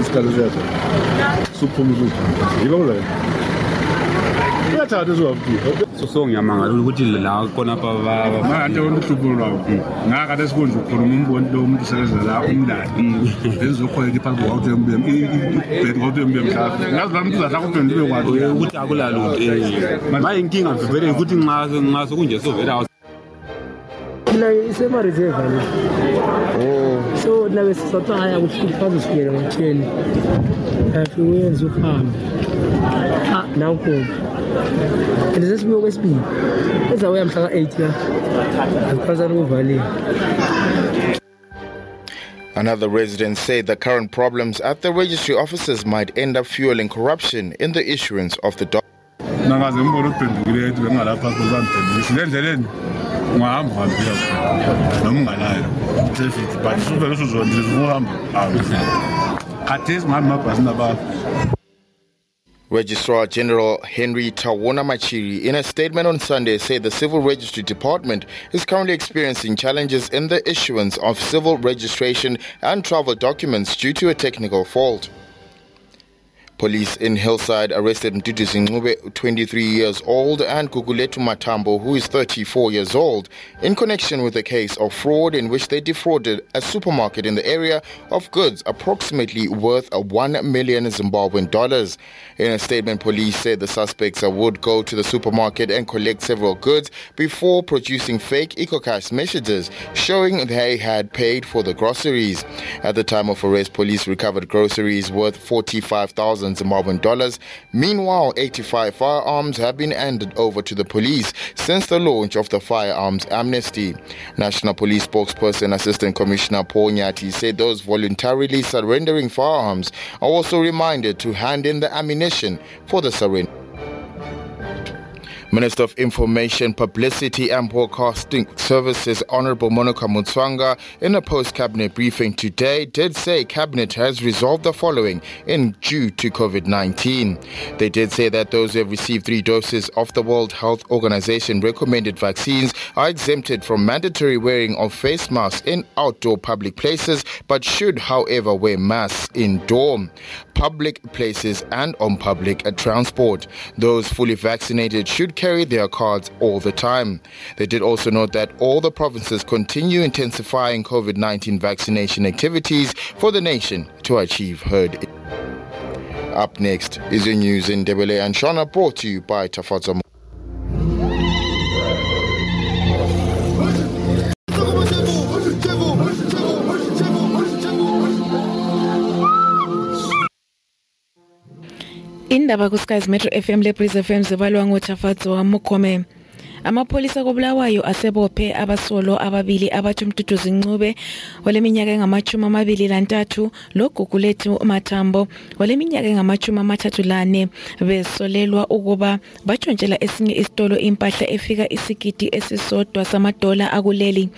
isikhathi esiyadla sukuphumula yiba kulaa uyathatha esiwafika songiyamangala ukuthi la konapha manje wona uhlupho lwabo mm. ngakade sikonje ukhuluma umboni lo muntu usebenza la umndani benzizokholela mm. phansi kwakuthi mbebed kwakuthi mbemhlafi ngazi la muntu uzahla kuphela ube kwathi ukuthi akulalutho eh. manje inkinga vele ukuthi nxa nxa sokunje sovele isema reserve oh. so nawe sasa taya kufaza usigere mu cyeni hafi wenza uhambe ah nawukumva and sesibuye kwesibili ezawuya mhla ka-8 ya azifazana kuvalile Another resident said the current problems at the registry offices might end up fueling corruption in the issuance of the document. Am hadi yok. Namın ana. Tefik. Bak şu böyle şu zor. Biz vuram. Registrar General Henry Tawona Machiri, in a statement on Sunday, said the Civil Registry Department is currently experiencing challenges in the issuance of civil registration and travel documents due to a technical fault. Police in Hillside arrested Zingube, 23 years old, and Guguletu Matambo, who is 34 years old, in connection with a case of fraud in which they defrauded a supermarket in the area of goods approximately worth 1 million Zimbabwean dollars. In a statement, police said the suspects would go to the supermarket and collect several goods before producing fake EcoCash messages showing they had paid for the groceries. At the time of arrest, police recovered groceries worth 45,000 Zimbabwean dollars. Meanwhile, 85 firearms have been handed over to the police since the launch of the firearms amnesty. National Police spokesperson Assistant Commissioner Paul Nyati said those voluntarily surrendering firearms are also reminded to hand in the ammunition for the surrender. Minister of Information, Publicity and Broadcasting Services Honorable Monica Mutswanga in a post-cabinet briefing today did say cabinet has resolved the following in due to COVID-19. They did say that those who have received three doses of the World Health Organization recommended vaccines are exempted from mandatory wearing of face masks in outdoor public places but should however wear masks indoor public places and on public transport. Those fully vaccinated should carry their cards all the time. They did also note that all the provinces continue intensifying COVID 19 vaccination activities for the nation to achieve herd. Up next is your news in Debele and Shana brought to you by Tafaza. indaba ku sky metro fm lebriz breeze fm zibalwa ngothafadzwa mukome amapholisa kobulawayo asebophe abasolo ababili abathi umduduzi ncube oleminyaka engamachumi amabili lantathu logugulethu mathambo oleminyaka engamachumi amathathu lane besolelwa ukuba batshontshela esinye isitolo impahla efika isigidi esisodwa samadola akuleli.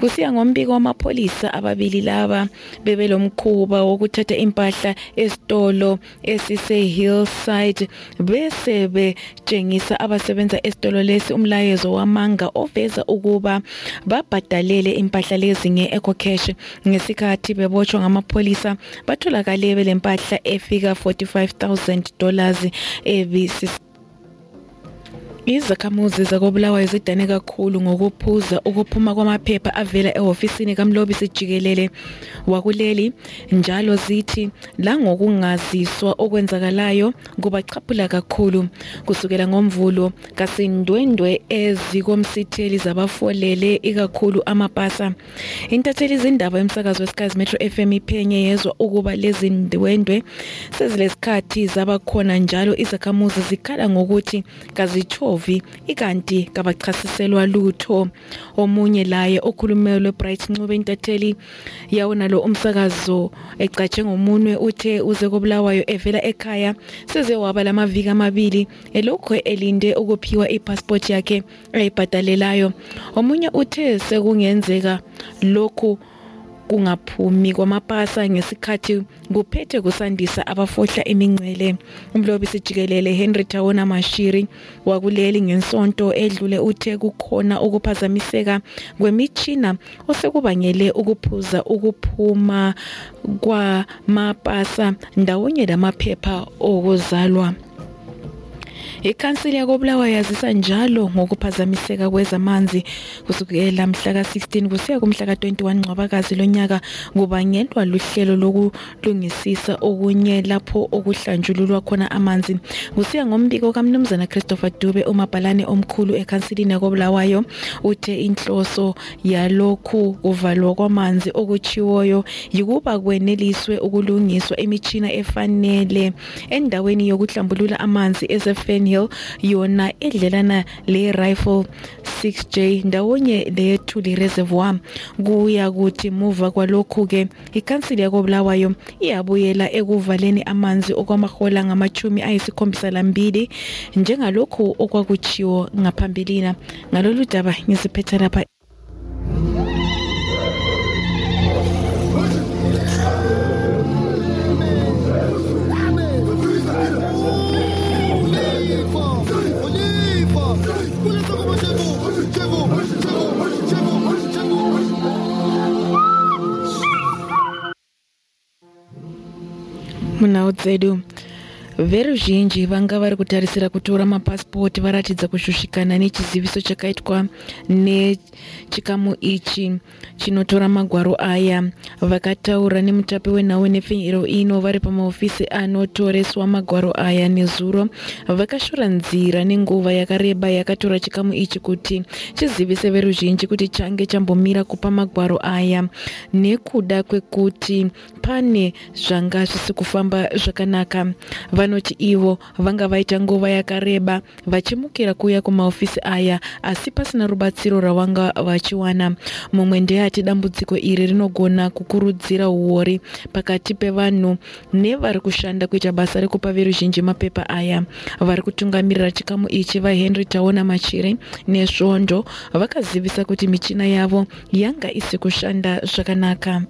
Kusiya ngombiko wamapholisa ababili laba bebelomkhuba wokuthatha impahla esitolo esise-hillside bese betshengisa abasebenza esitolo lesi umlayezo wamanga oveza ukuba babhadalele impahla lezi nge-ecocash ngesikhathi bebotshwa ngamapholisa batholakale belempahla efika 45000 dollars ebisi Izakhamuzi zakobulawayo zidane kakhulu ngokuphuza ukuphuma kwamaphepha avela ehofisini kamlobisi jikelele wakuleli njalo zithi la ngokungaziswa okwenzakalayo kubachaphula kakhulu kusukela ngomvulo kasindwendwe ezikomsitheli zabafolele ikakhulu amapasa. Intatheli izindaba emsakazo weskazi metro FM iphenye yezwa ukuba lezi ndwendwe sezilesikhathi zabakhona njalo izakhamuzi zikhala ngokuthi kazitsho ovi ikanti kabachasiselwa lutho. Omunye laye okhulumelo lwebright ncube intatheli yawo nalo umsakazo ecatshe ngomunwe uthe uze kobulawayo evela ekhaya seze waba lamaviki amabili elokhu elinde ukuphiwa ipassport yakhe ayibhadalelayo. Omunye uthe sekungenzeka lokhu kungaphumi kwamapasa ngesikhathi kuphethe kusandisa abafohla emingcele umlobisi jikelele Henry Tawona Mashiri wakuleli ngensonto edlule uthe kukhona ukuphazamiseka kwemichina osekubangele ukuphuza ukuphuma kwamapasa ndawonye lamaphepha okuzalwa. Ikhansili yakobulawayo yazisa njalo ngokuphazamiseka kwezamanzi kusukela mhla ka-16 kusiya kumhla ka-21 ncwabakazi lonyaka kubangelwa luhlelo lokulungisisa okunye lapho okuhlanjululwa khona amanzi. Kusiya ngombiko kamnumzana christopher dube umabhalane omkhulu ekhansilini yakobulawayo uthe inhloso yalokhu kuvalwa kwamanzi okuchiwoyo yikuba kweneliswe ukulungiswa imitshina efanele endaweni yokuhlambulula amanzi esefen hill yona edlelana le-rifle 6j ndawonye leyethuli reservoir kuya kuthi muva kwalokhu-ke ikhansili yakobulawayo iyabuyela ekuvaleni amanzi okwamahola ngamachumi ayisikhombisa lambili njengalokhu okwakuchiwo ngaphambilina ngalolu daba ngiziphetha lapha now they do? Veruzhinji vanga vari kutarisira kutora mapasipoti varatidza kushushikana nechiziviso chakaitwa nechikamu ichi chinotora magwaro aya. Vakataura nemutapi wenhau nepfinyiro ino vari pamahofisi anotoreswa magwaro aya nezuro. Vakashora nzira nenguva yakareba yakatora chikamu ichi kuti chizivise veruzhinji kuti change chambomira kupa magwaro aya. Nekuda kwekuti pane zvanga zvisi kufamba zvakanaka vanoti ivo vanga vaita nguva yakareba vachimukira kuuya kumahofisi aya asi pasina rubatsiro ravanga vachiwana. Mumwe ndeyati dambudziko iri rinogona kukurudzira uori pakati pevanhu nevari kushanda kuita basa rekupa veruzhinji mapepa aya. Vari kutungamirira chikamu ichi vahenry taona machiri nesvondo vakazivisa kuti michina yavo yanga isi kushanda zvakanaka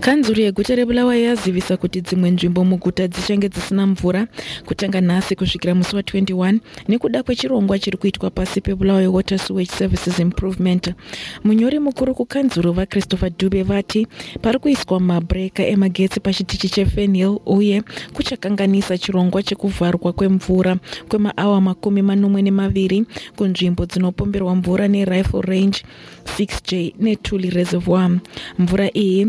kanzuru yeguta rebulawayo yazivisa kuti dzimwe nzvimbo muguta dzichange dzisina mvura kutanga nhasi kusvikira musi wa21 nekuda kwechirongwa chiri kuitwa pasi pebulawayo water sewage services improvement. Munyori mukuru kukanzuru vachristopher dube vati pari kuiswa mabreka emagetsi pachitichi chefenhill uye kuchakanganisa chirongwa chekuvharwa kwemvura kwemaawa makumi manomwe nemaviri kunzvimbo dzinopomberwa mvura nerifle range 6j netuli reservoir. Mvura iyi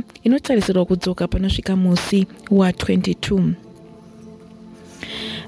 inotarisirwa kudzoka panosvika musi wa22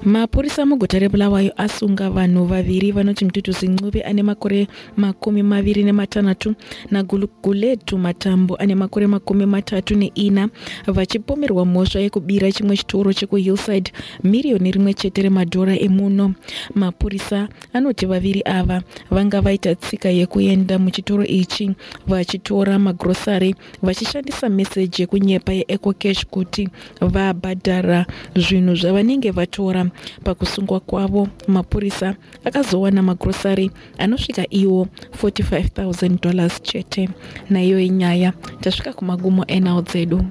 mapurisa muguta rebulawayo asunga vanhu vaviri vanoti mututuzi ncube ane makore makumi maviri nematanhatu naguletu matambo ane makore makumi matatu neina vachipomerwa mhosva yekubira chimwe chitoro chekuhillside miriyoni rimwe chete remadhora emuno. Mapurisa anoti vaviri ava vanga vaita tsika yekuenda muchitoro ichi vachitora magrosary vachishandisa meseji yekunyepa yeecocash kuti vabhadhara zvinhu zvavanenge vatora pakusungwa kwavo. Mapurisa akazowana magrosari anosvika iwo 45 000 dollars chete. Naiyo inyaya tasvika kumagumo enhau dzedu